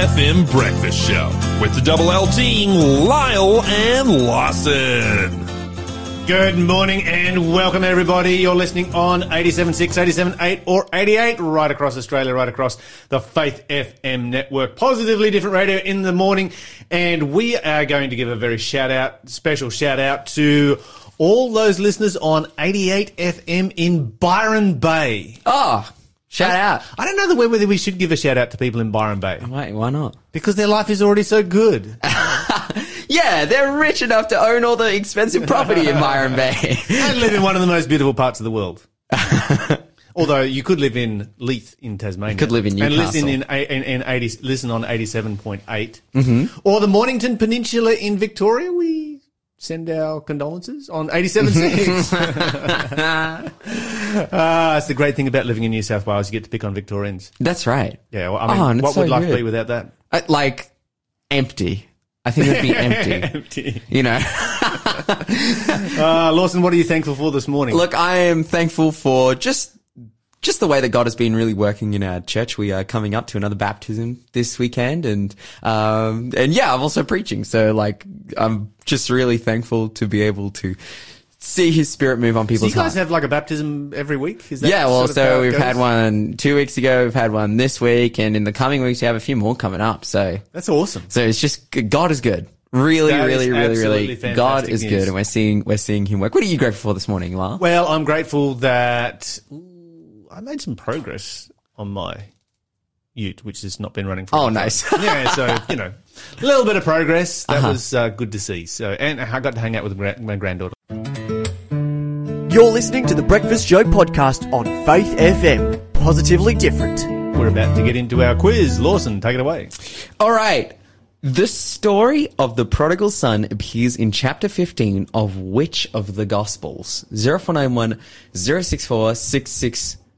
FM Breakfast Show with the double L team, Lyle and Lawson. Good morning and welcome everybody. You're listening on 87.6, 87.8 or 88 right across Australia, right across the Faith FM network. Positively different radio in the morning. And we are going to give a very shout out, special shout out to all those listeners on 88 FM in Byron Bay. Oh, shout out. I don't know whether we should give a shout out to people in Byron Bay Wait, why not? because their life is already so good. Yeah, they're rich enough to own all the expensive property in Byron Bay. and live in one of the most beautiful parts of the world. Although you could live in Leith in Tasmania, You could live in and listen Newcastle. in, in, in 80, listen on 87.8. mm-hmm. or the Mornington Peninsula in Victoria. We send our condolences on eighty seven six. Ah, it's the great thing about living in New South Wales. You get to pick on Victorians. That's right. Yeah, well, I mean, Oh, what so would life good. be without that? Uh, like, empty. I think it'd be empty. Empty. You know? Uh, Lawson, what are you thankful for this morning? Look, I am thankful for just just the way that God has been really working in our church. We are coming up to another baptism this weekend, and um, and yeah, I'm also preaching. So like, I'm just really thankful to be able to see His Spirit move on Do people's you guys hearts. have like a baptism every week? Is that Yeah, well, sort of how so we've goes? had one two weeks ago. We've had one this week, and in the coming weeks, we have a few more coming up. So, That's awesome. so it's just God is good. Really, That really, really, really. God is news. good, and we're seeing we're seeing Him work. What are you grateful for this morning, Lar? Well, I'm grateful that I made some progress on my Ute, which has not been running for. Oh, nice. yeah, so you know, a little bit of progress. That Uh-huh. was uh, good to see. So, and I got to hang out with my granddaughter. You're listening to the Breakfast Show podcast on Faith FM. Positively different. We're about to get into our quiz. Lawson, take it away. All right. The story of the prodigal son appears in chapter 15 of which of the Gospels? 0491 064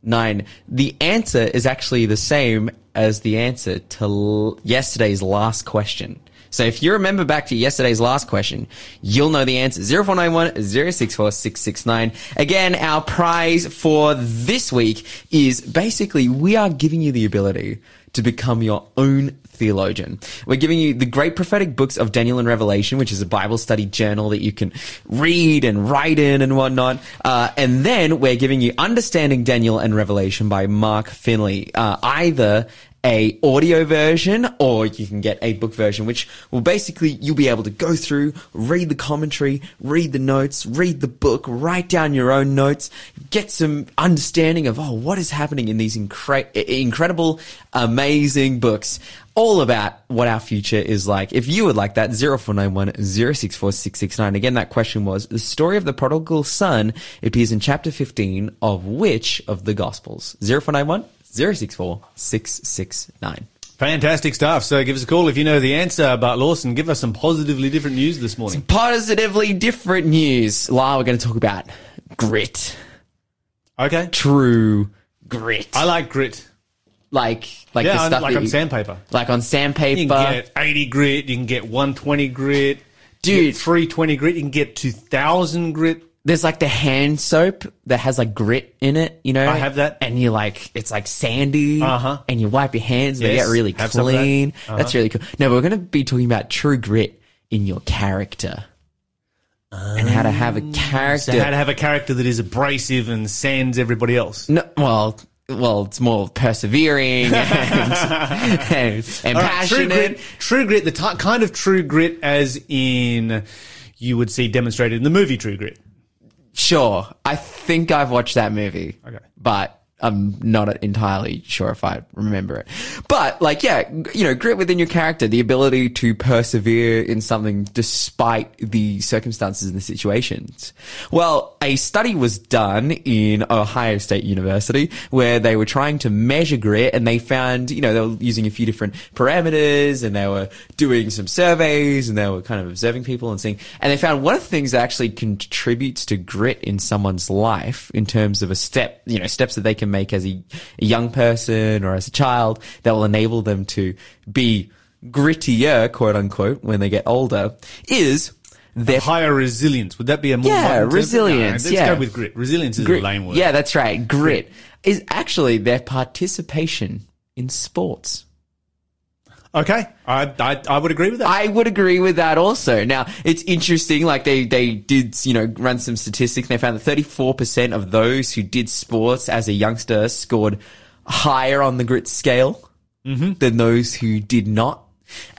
669. The answer is actually the same as the answer to l- yesterday's last question. So if you remember back to yesterday's last question, you'll know the answer. 0491 064 669. Again, our prize for this week is basically we are giving you the ability to become your own theologian. We're giving you the great prophetic books of Daniel and Revelation, which is a Bible study journal that you can read and write in and whatnot. Uh, and then we're giving you Understanding Daniel and Revelation by Mark Finley. Uh, either a audio version or you can get a book version which will basically you'll be able to go through read the commentary read the notes read the book write down your own notes get some understanding of oh what is happening in these incre- incredible amazing books all about what our future is like. If you would like that, 0491 064 669. Again, that question was the story of the prodigal son appears in chapter 15 of which of the Gospels? 0491 064 669. Fantastic stuff. So give us a call if you know the answer. But Lawson, give us some positively different news this morning. Positively different news. La, we're going to talk about grit. Okay. True grit. I like grit. Like, like Yeah, the on- stuff like on you- sandpaper. Like on sandpaper. You can get 80 grit, you can get 120 grit, Dude. 320 grit, you can get 2000 grit. There's like the hand soap that has like grit in it, you know. I have that. and you like it's like sandy, Uh-huh. and you wipe your hands, and they get really of that. clean. Uh-huh. That's really cool. No, we're going to be talking about true grit in your character, and how to have a character. So how to have a character that is abrasive and sands everybody else. no, well, well, it's more persevering and, and, and right, true passionate. grit, true grit, the ti kind of true grit as in you would see demonstrated in the movie True Grit. Sure, I think I've watched that movie. Okay. But I'm not entirely sure if I remember it. But like, yeah, you know, grit within your character, the ability to persevere in something despite the circumstances and the situations. Well, a study was done in Ohio State University where they were trying to measure grit and they found, you know, they were using a few different parameters and they were doing some surveys and they were kind of observing people and seeing, and they found one of the things that actually contributes to grit in someone's life in terms of a step, you know, steps that they can make as a, a young person or as a child that will enable them to be grittier, quote unquote, when they get older is their Higher resilience. Would that be a more Yeah, resilience, No, let's yeah. go with grit. Resilience is grit. a lame word. Yeah, that's right. Grit is actually their participation in sports. Okay, I, I I would agree with that. I would agree with that also. Now, it's interesting, like they, they did, you know, run some statistics. and They found that 34% of those who did sports as a youngster scored higher on the grit scale mm-hmm. than those who did not.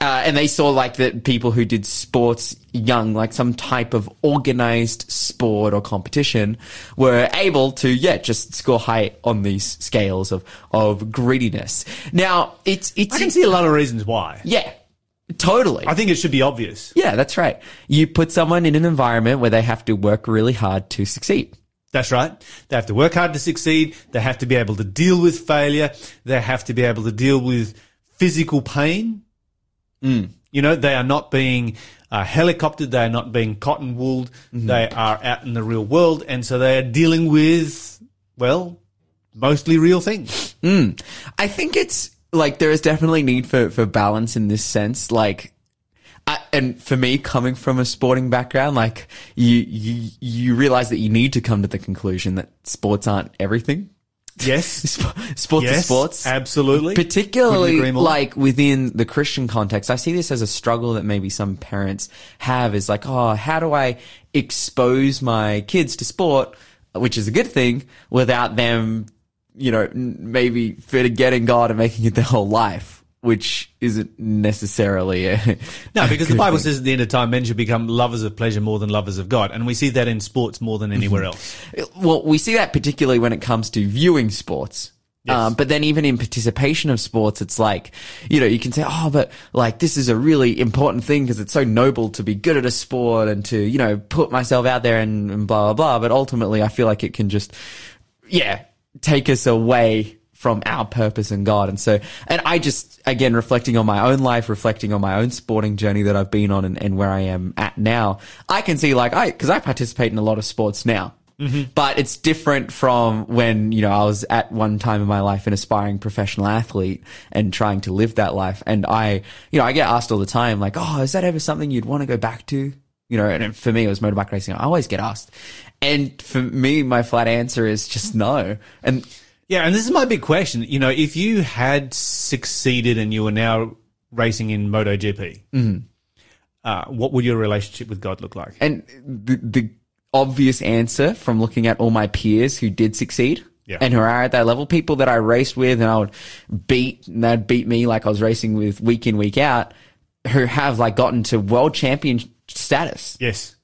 Uh, and they saw like that people who did sports young, like some type of organized sport or competition were able to, yeah, just score high on these scales of, of grittiness. Now, it's, it's, I can see a lot of reasons why. yeah, totally. I think it should be obvious. Yeah, that's right. You put someone in an environment where they have to work really hard to succeed. That's right. They have to work hard to succeed. They have to be able to deal with failure. They have to be able to deal with physical pain. Mm. You know, they are not being uh, helicoptered. They are not being cotton wooled. Mm-hmm. They are out in the real world. And so they are dealing with, well, mostly real things. Mm. I think it's like there is definitely need for, for balance in this sense. Like, I, and for me, coming from a sporting background, like you, you, you realize that you need to come to the conclusion that sports aren't everything. Yes. Sp- Sports yes. sports. Absolutely. Particularly like within the Christian context. I see this as a struggle that maybe some parents have is like, oh, how do I expose my kids to sport, which is a good thing, without them, you know, maybe forgetting God and making it their whole life, which isn't necessarily a No, because the Bible thing. says at the end of time, men should become lovers of pleasure more than lovers of God. And we see that in sports more than anywhere else. Well, we see that particularly when it comes to viewing sports. Yes. Um, but then even in participation of sports, it's like, you know, you can say, oh, but like this is a really important thing because it's so noble to be good at a sport and to, you know, put myself out there and, and blah, blah, blah. But ultimately, I feel like it can just, yeah, take us away from our purpose and God. And so, and I just, again, reflecting on my own life, reflecting on my own sporting journey that I've been on and, and where I am at now, I can see like, I, cause I participate in a lot of sports now. Mm-hmm. But it's different from when, you know, I was at one time in my life an aspiring professional athlete and trying to live that life. And I, you know, I get asked all the time, like, oh, is that ever something you'd want to go back to? You know, and for me, it was motorbike racing. I always get asked. And for me, my flat answer is just no. And Yeah, and this is my big question. You know, if you had succeeded and you were now racing in MotoGP, uh, what would your relationship with God look like? And the, the obvious answer from looking at all my peers who did succeed Yeah. and who are at that level, people that I raced with and I would beat and they'd beat me like I was racing with week in, week out, who have like gotten to world champion status. Yes.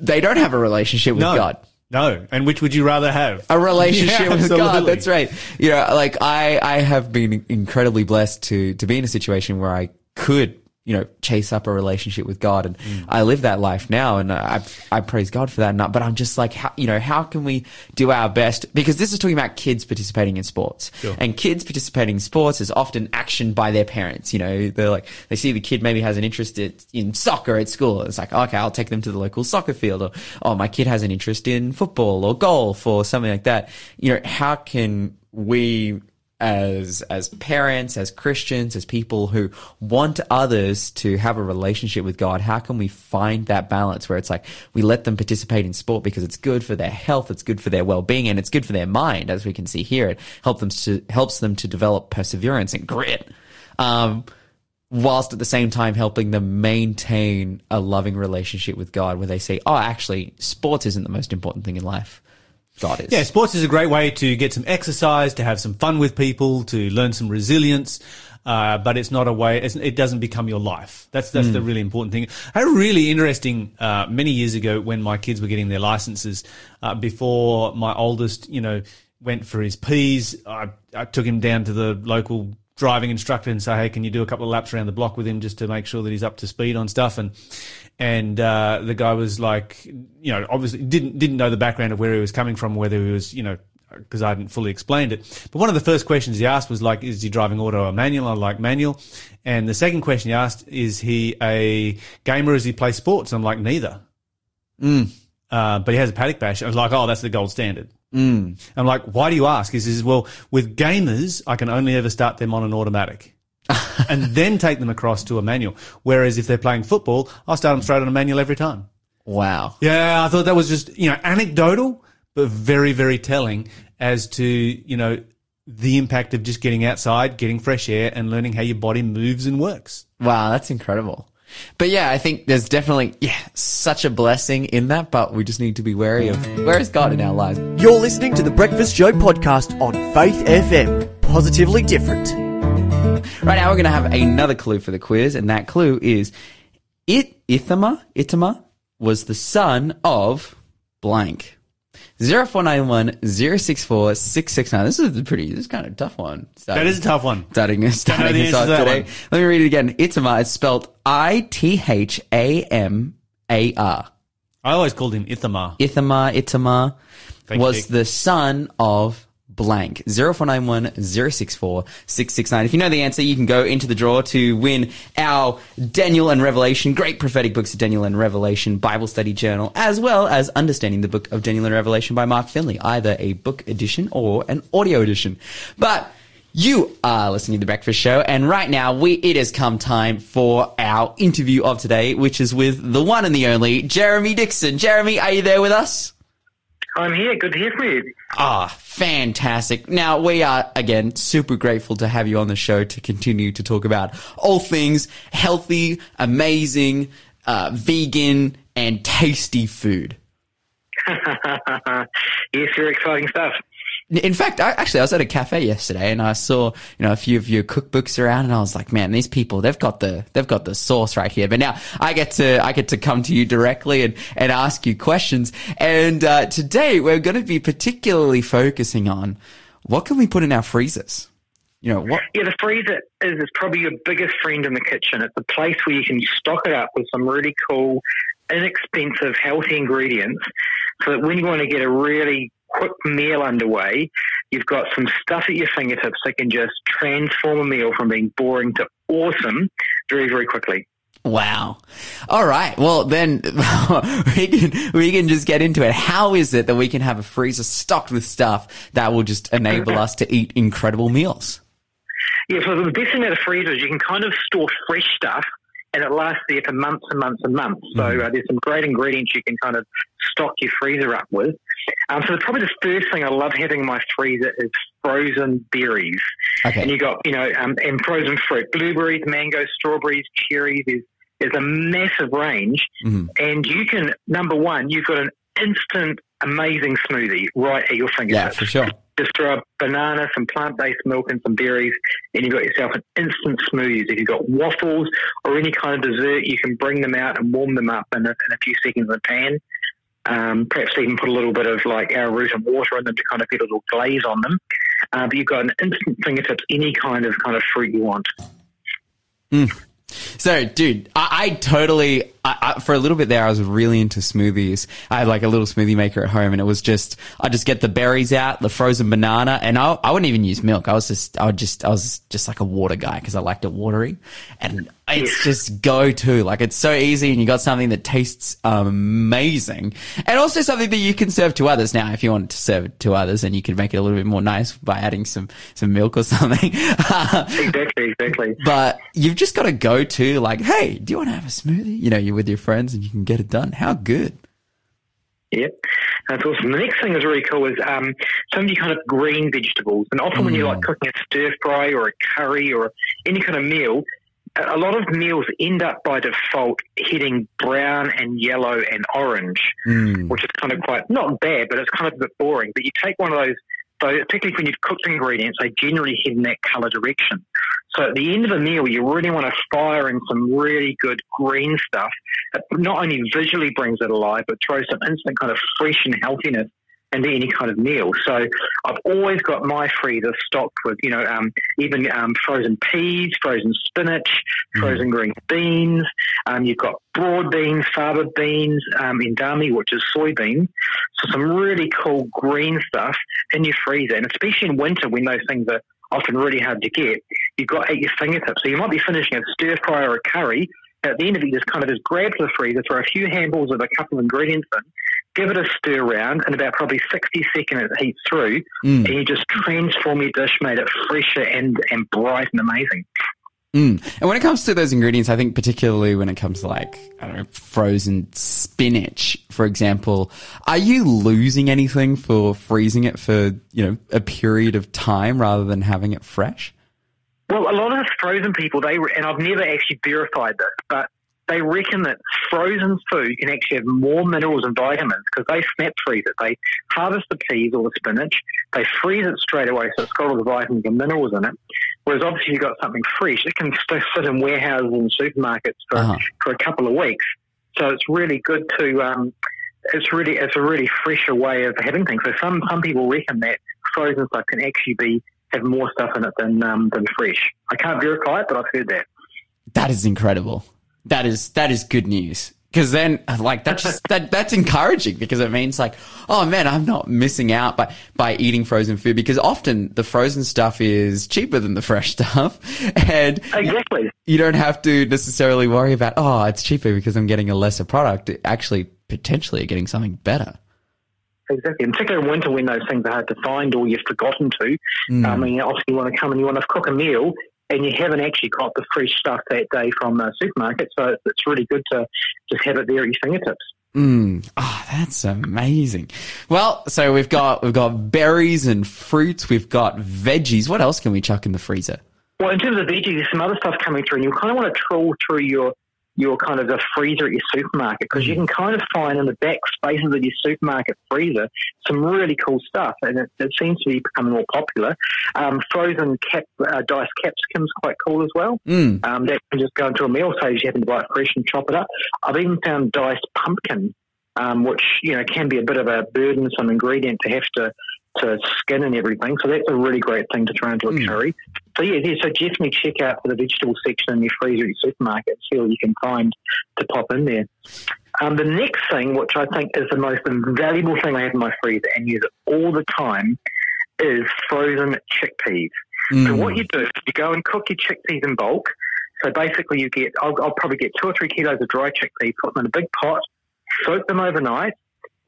They don't have a relationship with No. God. No. And which would you rather have? a relationship Yeah, with God. That's right. You know, like I, I have been incredibly blessed to, to be in a situation where I could, you know, chase up a relationship with God and Mm. I live that life now and I, I praise God for that. And, I- but I'm just like, how, you know, how can we do our best? Because this is talking about kids participating in sports Sure. and kids participating in sports is often action by their parents. You know, they're like, they see the kid maybe has an interest in, in soccer at school. It's like, okay, I'll take them to the local soccer field or, oh, my kid has an interest in football or golf or something like that. You know, how can we as as parents, as Christians, as people who want others to have a relationship with God, how can we find that balance where it's like we let them participate in sport because it's good for their health, it's good for their well-being, and it's good for their mind, as we can see here. It helps them to helps them to develop perseverance and grit. Um, whilst at the same time helping them maintain a loving relationship with God where they say, oh, actually, sports isn't the most important thing in life. God is. Yeah, sports is a great way to get some exercise, to have some fun with people, to learn some resilience. Uh, but it's not a way. It's, it doesn't become your life. That's that's the really important thing. I had a really interesting uh, many years ago when my kids were getting their licenses. Uh, before my oldest, you know, went for his P's, I, I took him down to the local driving instructor and say, "Hey, can you do a couple of laps around the block with him just to make sure that he's up to speed on stuff?" And and uh, the guy was like, you know, obviously didn't didn't know the background of where he was coming from, whether he was, you know, because I hadn't fully explained it. But one of the first questions he asked was like, "Is he driving auto or manual?" I like manual. And the second question he asked, "Is he a gamer? Does he play sports?" I'm like, neither. Uh, but he has a paddock bash. I was like, "Oh, that's the gold standard." Mm. I'm like, "Why do you ask?" He says, "Well, with gamers, I can only ever start them on an automatic." and then take them across to a manual. Whereas if they're playing football, I'll start them straight on a manual every time. Wow. Yeah, I thought that was just, you know, anecdotal, but very, very telling as to, you know, the impact of just getting outside, getting fresh air, and learning how your body moves and works. Wow, that's incredible. But yeah, I think there's definitely yeah such a blessing in that, but we just need to be wary of where is God in our lives. You're listening to the Breakfast Show podcast on Faith FM. Positively different. Right now, we're going to have another clue for the quiz, and that clue is it Ithamar Ithamar was the son of blank. 0491 064 669. This is a pretty, this is kind of a tough one. Starting, That is a tough one. starting, starting us off today. one. Let me read it again. Itamar is spelled I T H A M A R. I always called him Ithamar. Ithamar, Itamar Thank was Dick. the son of blank. 0491 064 669. If you know the answer, you can go into the draw to win our Daniel and Revelation, great prophetic books of Daniel and Revelation Bible study journal, as well as Understanding the Book of Daniel and Revelation by Mark Finley, either a book edition or an audio edition. But you are listening to the Breakfast Show, and right now we it has come time for our interview of today, which is with the one and the only Jeremy Dixon. Jeremy, are you there with us? I'm here. Good to hear from you. Ah, fantastic. Now, we are, again, super grateful to have you on the show to continue to talk about all things healthy, amazing, uh, vegan, and tasty food. yes, very exciting stuff. In fact, I, actually, I was at a cafe yesterday and I saw, you know, a few of your cookbooks around and I was like, man, these people, they've got the, they've got the sauce right here. But now I get to, I get to come to you directly and, and ask you questions. And, uh, today we're going to be particularly focusing on what can we put in our freezers? You know, what, Yeah, the freezer is, is probably your biggest friend in the kitchen. It's a place where you can stock it up with some really cool, inexpensive, healthy ingredients so that when you want to get a really quick meal underway, you've got some stuff at your fingertips that can just transform a meal from being boring to awesome very, very quickly. Wow. All right. Well, then we can we can just get into it. How is it that we can have a freezer stocked with stuff that will just enable us to eat incredible meals? Yeah, so the best thing about a freezer is you can kind of store fresh stuff and it lasts there for months and months and months. So uh, there's some great ingredients you can kind of stock your freezer up with. Um, so probably the first thing I love having in my freezer is frozen berries. Okay. And you got, you know, um, and frozen fruit, blueberries, mangoes, strawberries, cherries. There's, there's a massive range. Mhm. And you can, number one, you've got an instant amazing smoothie right at your fingertips Yeah, for sure. just throw a banana, some plant-based milk, and some berries, and you've got yourself an instant smoothie. If you've got waffles or any kind of dessert, you can bring them out and warm them up in a, in a few seconds in the pan. Um, perhaps even put a little bit of like arrowroot and water in them to kind of get a little glaze on them. Uh, but you've got an instant fingertips, any kind of kind of fruit you want. So, dude, I, I totally, I, I, for a little bit there, I was really into smoothies. I had like a little smoothie maker at home and it was just, I just get the berries out, the frozen banana, and I, I wouldn't even use milk. I was just, I would just, I was just like a water guy because I liked it watery. And it's just go to, like it's so easy and you got something that tastes amazing. And also something that you can serve to others. Now, if you wanted to serve it to others and you could make it a little bit more nice by adding some, some milk or something. Exactly, exactly. but you've just got to go to like, hey, do you want to have a smoothie? You know, you're with your friends and you can get it done. How good. Yep. That's awesome. The next thing that's really cool is um, some of your kind of green vegetables. And often when you're like cooking a stir fry or a curry or any kind of meal, a lot of meals end up by default hitting brown and yellow and orange, which is kind of quite, not bad, but it's kind of a bit boring. But you take one of those, so particularly when you've cooked ingredients, they generally head in that colour direction. So at the end of a meal, you really want to fire in some really good green stuff that not only visually brings it alive, but throws some instant kind of fresh and healthiness into any kind of meal. So I've always got my freezer stocked with, you know, um, even um, frozen peas, frozen spinach, frozen green beans. Um, you've got broad beans, fava beans, um, edamame, which is soybeans. So some really cool green stuff in your freezer, and especially in winter when those things are often really hard to get, you've got at your fingertips. So you might be finishing a stir fry or a curry. At the end of it, you just kind of just grab the freezer, throw a few handfuls of a couple of ingredients in, give it a stir round, and about probably 60 seconds it heats through, mm. and you just transform your dish, made it fresher and, and bright and amazing. Mm. And when it comes to those ingredients, I think particularly when it comes to like, I don't know, frozen spinach, for example, are you losing anything for freezing it for, you know, a period of time rather than having it fresh? Well, a lot of frozen people, they and I've never actually verified this, but they reckon that frozen food can actually have more minerals and vitamins because they snap freeze it. They harvest the peas or the spinach, they freeze it straight away, so it's got all the vitamins and minerals in it. Whereas obviously you've got something fresh, it can st- sit in warehouses and supermarkets for, Uh-huh. for a couple of weeks. So it's really good to. Um, it's really it's a really fresher way of having things. So some some people reckon that frozen stuff can actually be have more stuff in it than um, than fresh. I can't verify it, but I've heard that. That is incredible. That is that is good news. Because then, like that's just that that's encouraging because it means like, oh man, I'm not missing out by by eating frozen food because often the frozen stuff is cheaper than the fresh stuff, and Exactly. you don't have to necessarily worry about oh it's cheaper because I'm getting a lesser product. Actually, potentially getting something better. Exactly. In particular in winter when those things are hard to find or you've forgotten to. Hmm. Um, I mean, obviously you want to come and you want to cook a meal and you haven't actually got the fresh stuff that day from the supermarket. So it's, it's really good to just have it there at your fingertips. Mm. Oh, that's amazing. Well, so we've got we've got berries and fruits. We've got veggies. What else can we chuck in the freezer? Well, in terms of veggies, there's some other stuff coming through, and you kind of want to trawl through your your kind of the freezer at your supermarket because you can kind of find in the back spaces of your supermarket freezer some really cool stuff, and it, it seems to be becoming more popular. Um, frozen cap, uh, diced capsicum's quite cool as well. Mm. Um, that can just go into a meal, so you happen to buy it fresh and chop it up. I've even found diced pumpkin, um, which you know can be a bit of a burdensome ingredient to have to to skin and everything. So that's a really great thing to throw into a curry. So yeah, yeah, so definitely check out for the vegetable section in your freezer at your supermarket, see what you can find to pop in there. Um, the next thing, which I think is the most invaluable thing I have in my freezer and use it all the time, is frozen chickpeas. So what you do is you go and cook your chickpeas in bulk. So basically, you get I'll, I'll probably get two or three kilos of dry chickpeas, put them in a big pot, soak them overnight,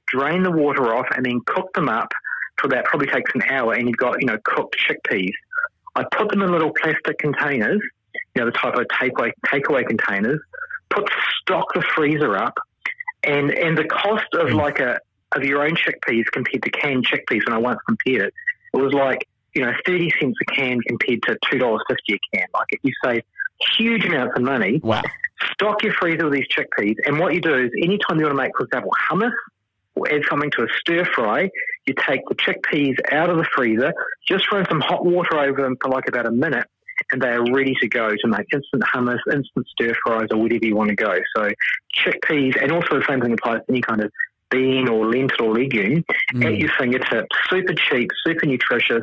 drain the water off, and then cook them up for that. Probably takes an hour, and you've got you know cooked chickpeas. I put them in little plastic containers, you know the type of takeaway takeaway containers. Put stock the freezer up, and and the cost of mm. like a of your own chickpeas compared to canned chickpeas, when I once compared it, it was like you know thirty cents a can compared to two dollars fifty a can. Like if you save huge amounts of money. Wow. Stock your freezer with these chickpeas, and what you do is anytime you want to make, for example, hummus add something to a stir fry, you take the chickpeas out of the freezer, just run some hot water over them for like about a minute, and they are ready to go to make instant hummus, instant stir fries, or whatever you want to go. So chickpeas, and also the same thing applies to any kind of bean or lentil or legume mm. at your fingertips. Super cheap, super nutritious,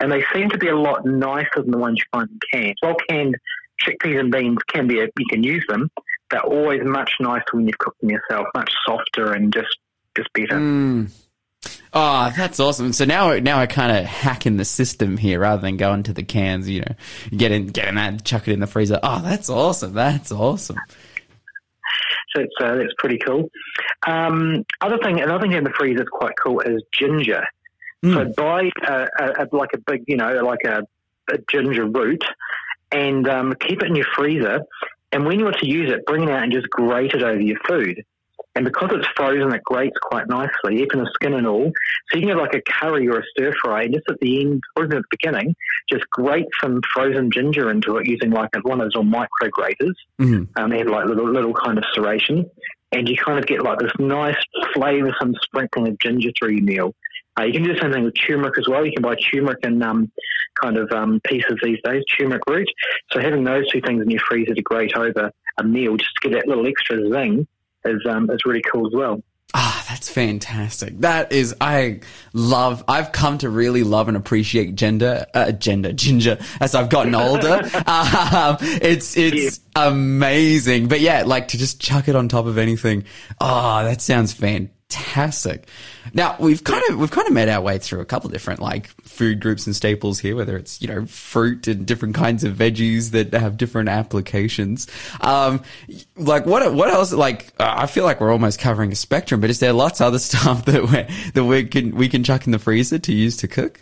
and they seem to be a lot nicer than the ones you find in cans. Well, canned chickpeas and beans can be, a, you can use them. They're always much nicer when you've cooked them yourself, much softer and just just better. Oh, that's awesome. So now, now I kind of hack in the system here rather than going to the cans, you know, get in, get in that, chuck it in the freezer. Oh, that's awesome. That's awesome. So it's, uh, that's pretty cool. Um, other thing, another thing in the freezer that's quite cool is ginger. So buy a, a, a, like a big, you know, like a, a ginger root, and um, keep it in your freezer. And when you want to use it, bring it out and just grate it over your food. And because it's frozen, it grates quite nicely, even the skin and all. So you can have like a curry or a stir fry, and just at the end or even at the beginning, just grate some frozen ginger into it using like one of those little micro graters, um, and like little little kind of serration, and you kind of get like this nice flavour flavoursome sprinkling of ginger through your meal. Uh, you can do the same thing with turmeric as well. You can buy turmeric in um, kind of um, pieces these days, turmeric root. So having those two things in your freezer to grate over a meal just to get that little extra zing is um, is really cool as well. Ah, that's fantastic. That is, I love, I've come to really love and appreciate gender, uh, gender, ginger as I've gotten older. um, it's, it's amazing. But yeah, like to just chuck it on top of anything. Oh, that sounds fantastic. Now we've kind of, we've kind of made our way through a couple different like food groups and staples here, whether it's, you know, fruit and different kinds of veggies that have different applications. Um, like what, what else, like, uh, I feel like we're almost covering a spectrum, but is there lots of other stuff that we that we can, we can chuck in the freezer to use to cook?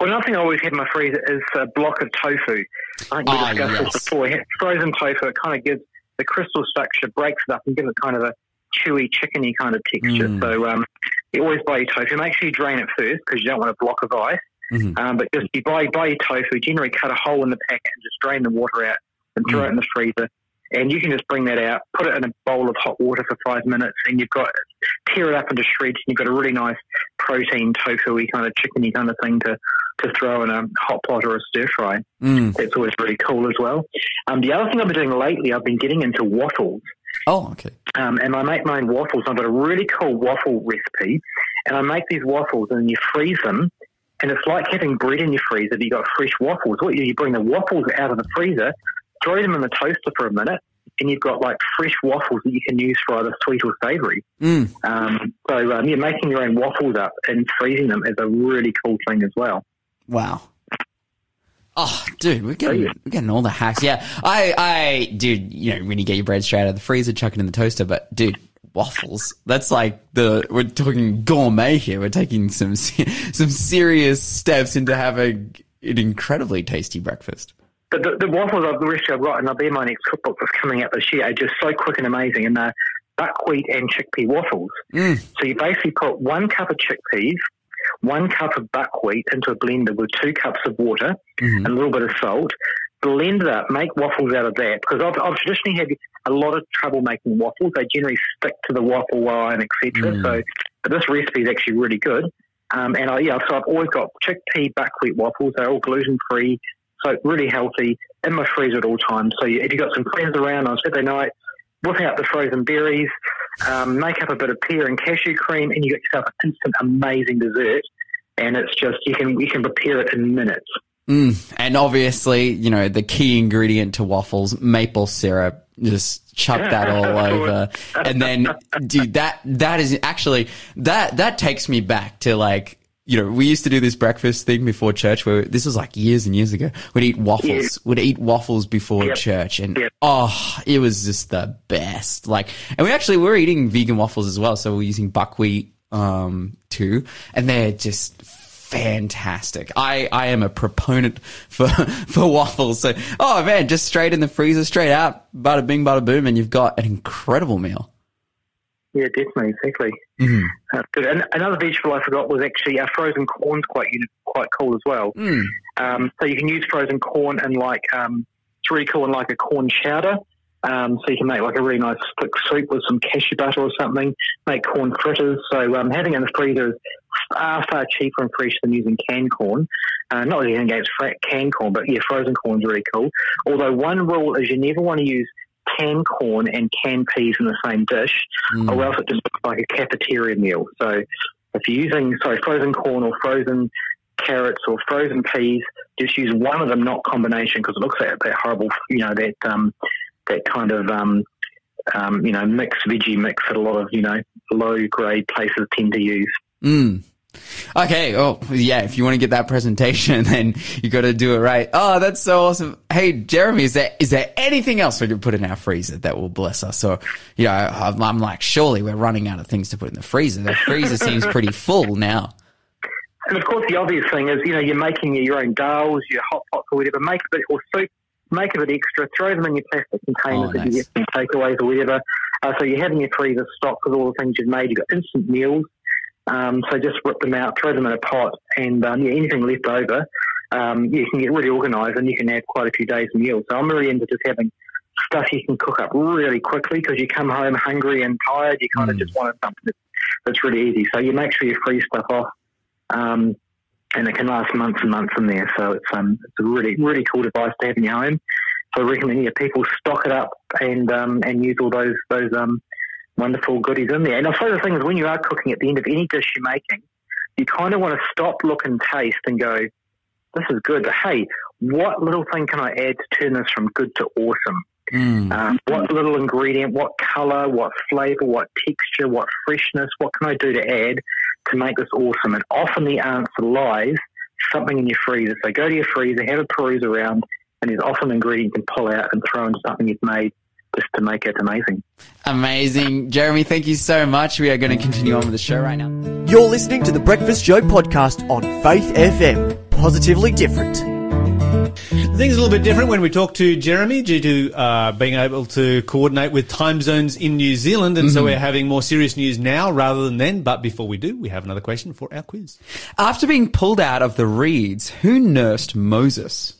Well, another thing I always have in my freezer is a block of tofu. I think we Ah, discussed yes. this before. Frozen tofu, it kind of gives the crystal structure, breaks it up and gives it kind of a chewy, chickeny kind of texture. Mm. So um, you always buy your tofu. Make sure you drain it first because you don't want a block of ice. Mhm. Um, but just you buy, buy your tofu, generally cut a hole in the packet and just drain the water out and throw Mm. it in the freezer. And you can just bring that out, put it in a bowl of hot water for five minutes, and you've got tear it up into shreds, and you've got a really nice protein tofu-y kind of chickeny kind of thing to, to throw in a hot pot or a stir fry. Mm. That's always really cool as well. Um, the other thing I've been doing lately, I've been getting into waffles. Oh, okay. Um, and I make my own waffles. I've got a really cool waffle recipe, and I make these waffles and you freeze them. And it's like having bread in your freezer, but you got fresh waffles. What you, you bring the waffles out of the freezer, throw them in the toaster for a minute, and you've got like fresh waffles that you can use for either sweet or savoury. Mm. Um, so um, yeah, making your own waffles up and freezing them is a really cool thing as well. Wow. Oh, dude, we're getting we're getting all the hacks. Yeah, I, I, dude, you know, when you get your bread straight out of the freezer, chuck it in the toaster. But, dude, waffles. That's like the we're talking gourmet here. We're taking some some serious steps into having an incredibly tasty breakfast. But the, the waffles I've the recipe I've got, and I'll be in my next cookbook that's coming out this year, are just so quick and amazing. And they're buckwheat and chickpea waffles. Mm. So you basically put one cup of chickpeas, one cup of buckwheat into a blender with two cups of water Mhm. and a little bit of salt. Blend up, make waffles out of that. Because I've, I've traditionally had a lot of trouble making waffles. They generally stick to the waffle line, etc. Mm. So, but this recipe is actually really good. Um, and I, yeah, so I've always got chickpea buckwheat waffles. They're all gluten free, so really healthy in my freezer at all times. So if you've got some friends around on Saturday night, whip out the frozen berries, um, make up a bit of pear and cashew cream, and you get yourself an instant amazing dessert. And it's just you can you can prepare it in minutes. Mm. And obviously, you know, the key ingredient to waffles, maple syrup. Just chuck that all over, and then, dude, that that is actually that that takes me back to like. You know, we used to do this breakfast thing before church where this was like years and years ago. We'd eat waffles. We'd eat waffles before Yep. church and Yep. oh, it was just the best. Like, and we actually, were eating vegan waffles as well. So we're using buckwheat, um, too. And they're just fantastic. I, I am a proponent for, for waffles. So, oh man, just straight in the freezer, straight out, bada bing, bada boom, and you've got an incredible meal. Yeah, definitely, exactly. Mm. That's good. And another vegetable I forgot was actually uh, frozen corn's quite quite cool as well. Mm. Um, so you can use frozen corn and like um, it's really cool in like a corn chowder. Um, so you can make like a really nice thick soup with some cashew butter or something. Make corn fritters. So um, having it in the freezer is far far cheaper and fresher than using canned corn. Uh, not anything against canned corn, but yeah, frozen corn's really cool. Although one rule is you never want to use canned corn and canned peas in the same dish, Mm. or else it just looks like a cafeteria meal. So if you're using sorry frozen corn or frozen carrots or frozen peas, just use one of them, not combination, because it looks like that horrible, you know, that um, that kind of um, um, you know mixed veggie mix that a lot of you know low grade places tend to use. Mm. Okay. Oh, yeah. If you want to get that presentation, then you got to do it right. Oh, that's so awesome. Hey, Jeremy, is there is there anything else we can put in our freezer that will bless us? Or, you know, I'm, I'm like, surely we're running out of things to put in the freezer. The freezer seems pretty full now. And of course, the obvious thing is, you know, you're making your own dals, your hot pots or whatever. Make a bit or soup, make a bit extra. Throw them in your plastic containers Oh, that you get from takeaways or whatever. Uh, so you're having your freezer stocked with all the things you've made. You've got instant meals. Um, so just rip them out, throw them in a pot, and um, yeah, anything left over, um, you can get really organised and you can have quite a few days' meals. So I'm really into just having stuff you can cook up really quickly because you come home hungry and tired. You kind of Mm. just want something that's, that's really easy. So you make sure you freeze stuff off. Um, and it can last months and months in there. So it's um, it's a really really cool device to have in your home. So I recommend yeah, people stock it up and um, and use all those those um, wonderful goodies in there. And I suppose the thing is when you are cooking at the end of any dish you're making, you kind of want to stop, look, and taste, and go, "This is good." But hey, what little thing can I add to turn this from good to awesome? Mm. Um, what little ingredient, what color, what flavor, what texture, what freshness, what can I do to add to make this awesome? And often the answer lies something in your freezer. So go to your freezer, have a peruse around, and there's often an ingredient you can pull out and throw into something you've made just to make it amazing. Amazing. Jeremy, thank you so much. We are going to continue on with the show right now. You're listening to the Breakfast Show podcast on Faith FM. Positively different. Things are a little bit different when we talk to Jeremy due to uh, being able to coordinate with time zones in New Zealand. And so we're having more serious news now rather than then. But before we do, we have another question for our quiz. After being pulled out of the reeds, who nursed Moses?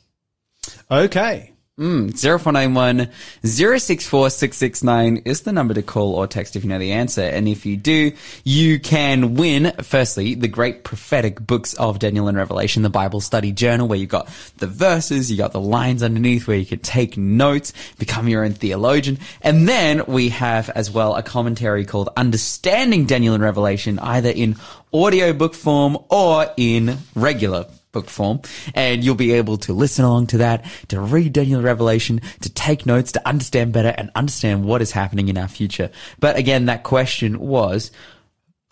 Okay. Mm, 0491 064669 is the number to call or text if you know the answer. And if you do, you can win, firstly, the great prophetic books of Daniel and Revelation, the Bible study journal, where you've got the verses, you got the lines underneath where you can take notes, become your own theologian. And then we have as well a commentary called Understanding Daniel and Revelation, either in audiobook form or in regular book form, and you'll be able to listen along to that, to read Daniel Revelation, to take notes, to understand better and understand what is happening in our future. But again, that question was,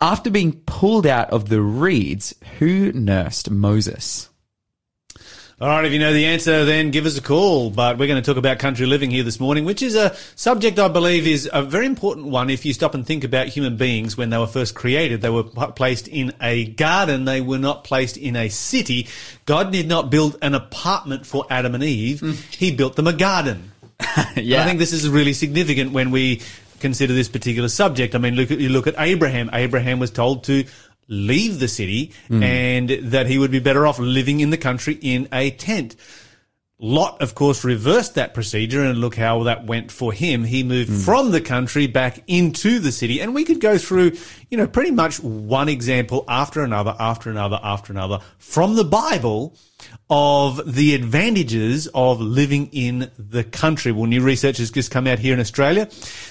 after being pulled out of the reeds, who nursed Moses? All right, if you know the answer, then give us a call. But we're going to talk about country living here this morning, which is a subject I believe is a very important one. If you stop and think about human beings when they were first created, they were placed in a garden. They were not placed in a city. God did not build an apartment for Adam and Eve. Mm. He built them a garden. yeah. I think this is really significant when we consider this particular subject. I mean, look at, you look at Abraham. Abraham was told to leave the city hmm. and that he would be better off living in the country in a tent. Lot, of course, reversed that procedure and look how that went for him. He moved hmm. from the country back into the city. And we could go through, you know, pretty much one example after another, after another, after another from the Bible of the advantages of living in the country. Well, new research has just come out here in Australia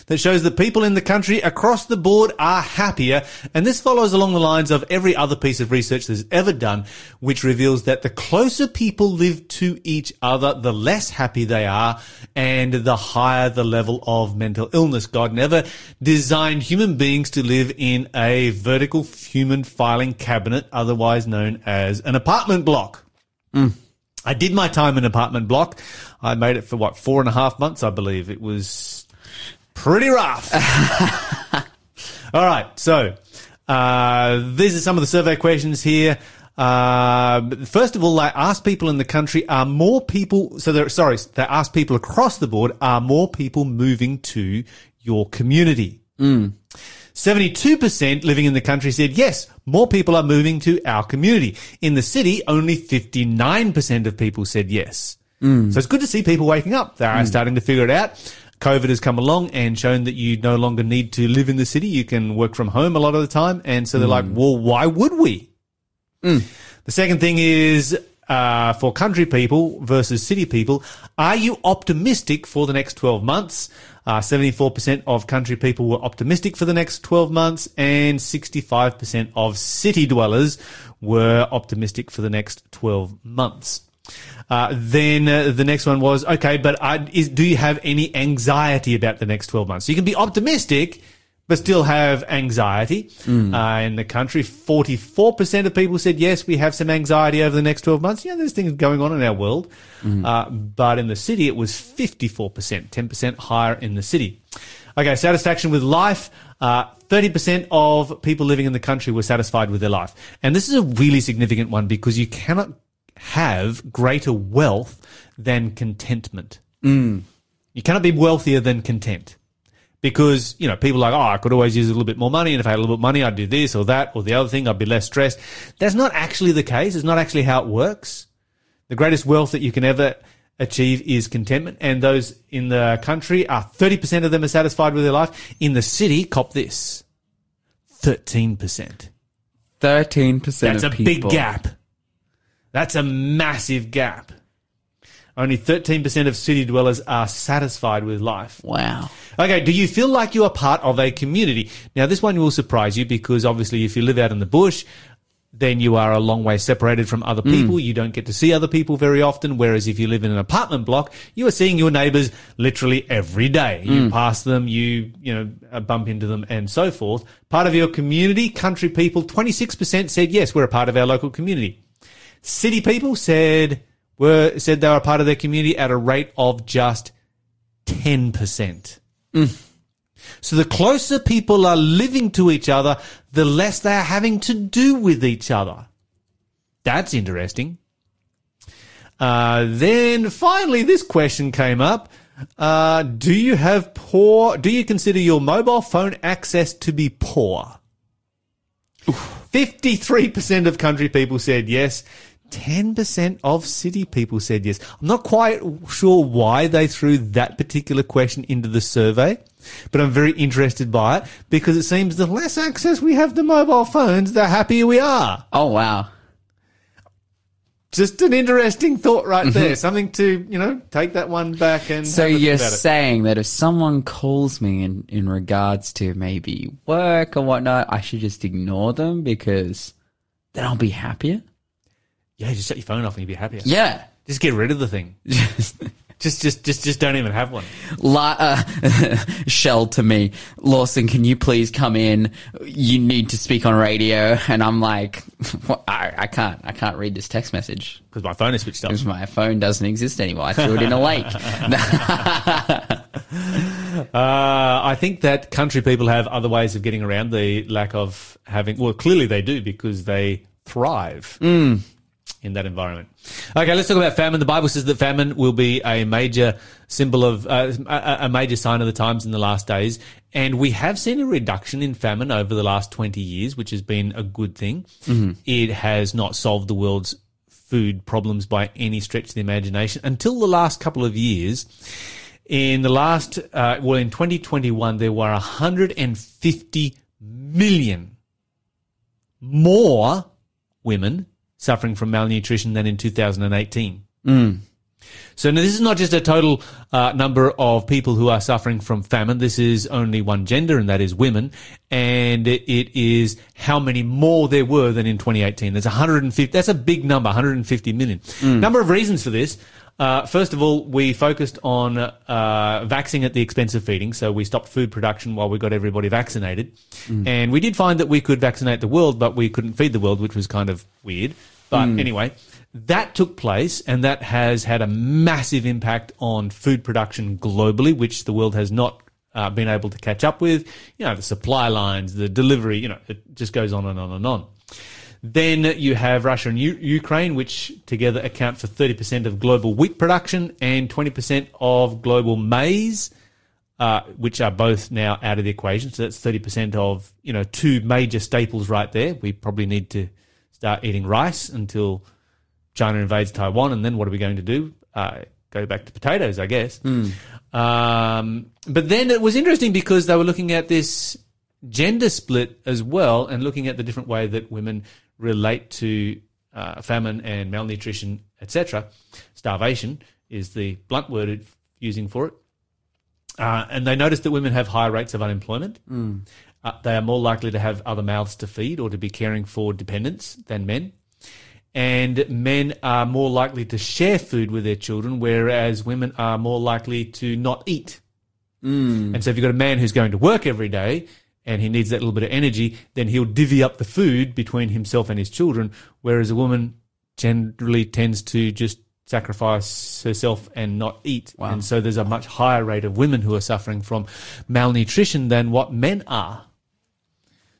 that shows that people in the country across the board are happier. And this follows along the lines of every other piece of research that's ever done, which reveals that the closer people live to each other, the less happy they are and the higher the level of mental illness. God never designed human beings to live in a vertical human filing cabinet, otherwise known as an apartment block. I did my time in apartment block. I made it for what four and a half months, I believe. It was pretty rough. All right, so uh, these are some of the survey questions here. Uh, first of all, I asked people in the country: Are more people? So, they're sorry, they asked people across the board: Are more people moving to your community? 72% living in the country said yes, more people are moving to our community. In the city, only 59% of people said yes. Mm. So it's good to see people waking up. They are mm. starting to figure it out. COVID has come along and shown that you no longer need to live in the city. You can work from home a lot of the time. And so they're like, mm. well, why would we? The second thing is uh, for country people versus city people, are you optimistic for the next 12 months? Uh, 74% of country people were optimistic for the next 12 months, and 65% of city dwellers were optimistic for the next 12 months. Uh, then uh, the next one was okay, but I, is, do you have any anxiety about the next 12 months? So you can be optimistic, but still have anxiety. Uh, in the country, 44% of people said, yes, we have some anxiety over the next 12 months. Yeah, there's things going on in our world. Uh, but in the city, it was 54%, 10% higher in the city. Okay, satisfaction with life. Uh, 30% of people living in the country were satisfied with their life. And this is a really significant one because you cannot have greater wealth than contentment. You cannot be wealthier than content because you know people are like oh I could always use a little bit more money and if I had a little bit of money I'd do this or that or the other thing I'd be less stressed. That's not actually the case. It's not actually how it works. The greatest wealth that you can ever achieve is contentment, and those in the country are thirty percent of them are satisfied with their life. In the city, cop this, thirteen percent. 13% That's a people. big gap. That's a massive gap. Only 13% of city dwellers are satisfied with life. Wow. Okay, do you feel like you are part of a community? Now, this one will surprise you because obviously, if you live out in the bush, then you are a long way separated from other people. You don't get to see other people very often. Whereas if you live in an apartment block, you are seeing your neighbors literally every day. You pass them, you, you know, uh, bump into them and so forth. Part of your community, country people, 26% said, yes, we're a part of our local community. City people said, were, said they were a part of their community at a rate of just 10%. So the closer people are living to each other, the less they are having to do with each other. That's interesting. Uh, then finally, this question came up. Uh, do you have poor, do you consider your mobile phone access to be poor? 53% of country people said yes. 10% of city people said yes. I'm not quite sure why they threw that particular question into the survey, but I'm very interested by it because it seems the less access we have to mobile phones, the happier we are. Oh wow. Just an interesting thought right mm-hmm. there. Something to, you know, take that one back and So you're saying that if someone calls me in, in regards to maybe work or whatnot, I should just ignore them because then I'll be happier? Yeah, just shut your phone off and you'd be happier. Yeah. Just get rid of the thing. just, just, just, just don't even have one. La- uh, Shell to me, Lawson, can you please come in? You need to speak on radio. And I'm like, "What? I, I can't, I can't read this text message Because my phone is switched off. because my phone doesn't exist anymore. I threw it in a lake. Uh, I think that country people have other ways of getting around the lack of having. Well, clearly they do because they thrive in that environment. Okay, let's talk about famine. The Bible says that famine will be a major symbol of uh, a, a major sign of the times in the last days, and we have seen a reduction in famine over the last twenty years, which has been a good thing. It has not solved the world's food problems by any stretch of the imagination until the last couple of years. In the last, uh, well, in 2021, there were 150 million more women suffering from malnutrition than in 2018. So now this is not just a total uh, number of people who are suffering from famine. This is only one gender, and that is women. And it is how many more there were than in 2018. There's 150. That's a big number, 150 million. Number of reasons for this. Uh, first of all, we focused on uh, vaccinating at the expense of feeding. So we stopped food production while we got everybody vaccinated. And we did find that we could vaccinate the world, but we couldn't feed the world, which was kind of weird. But anyway, that took place and that has had a massive impact on food production globally, which the world has not uh, been able to catch up with. You know, the supply lines, the delivery, you know, it just goes on and on and on. Then you have Russia and U- Ukraine, which together account for 30% of global wheat production and 20% of global maize, uh, which are both now out of the equation. So that's 30% of, you know, two major staples right there. We probably need to start eating rice until China invades Taiwan. And then what are we going to do? Uh, go back to potatoes, I guess. Um, but then it was interesting because they were looking at this gender split as well and looking at the different way that women relate to uh, famine and malnutrition, etc. Starvation is the blunt word it- using for it. Uh, and they noticed that women have higher rates of unemployment. Uh, they are more likely to have other mouths to feed or to be caring for dependents than men. And men are more likely to share food with their children, whereas women are more likely to not eat. And so if you've got a man who's going to work every day and he needs that little bit of energy, then he'll divvy up the food between himself and his children, whereas a woman generally tends to just sacrifice herself and not eat. And so there's a much higher rate of women who are suffering from malnutrition than what men are.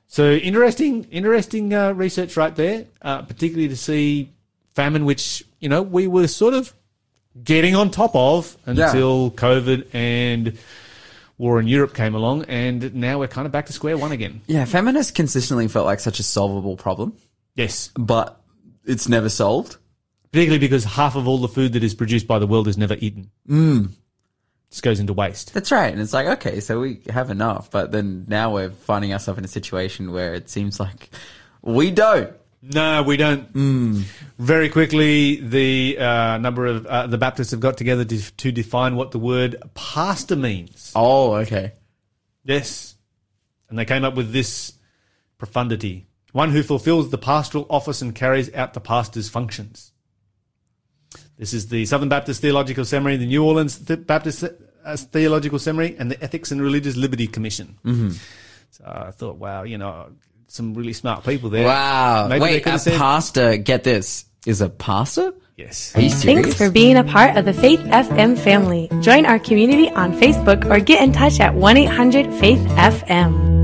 So interesting, interesting uh, research right there, uh, particularly to see famine, which you know we were sort of getting on top of until COVID and war in Europe came along, and now we're kind of back to square one again. yeah, famine has consistently felt like such a solvable problem, Yes, but it's never solved. particularly because half of all the food that is produced by the world is never eaten. Mm. Just goes into waste. That's right. And it's like, okay, so we have enough, but then now we're finding ourselves in a situation where it seems like we don't. No, we don't. Very quickly, the uh, number of uh, the Baptists have got together to, to define what the word pastor means. Oh, okay. Yes. And they came up with this profundity one who fulfills the pastoral office and carries out the pastor's functions. This is the Southern Baptist Theological Seminary, the New Orleans Baptist uh, Theological Seminary, and the Ethics and Religious Liberty Commission. Mm-hmm. So I thought, wow, you know, some really smart people there. Wow. Maybe they Wait, could a said- pastor, get this, is a pastor Yes. Are you serious? Thanks for being a part of the Faith FM family. Join our community on Facebook or get in touch at 1 800 Faith FM.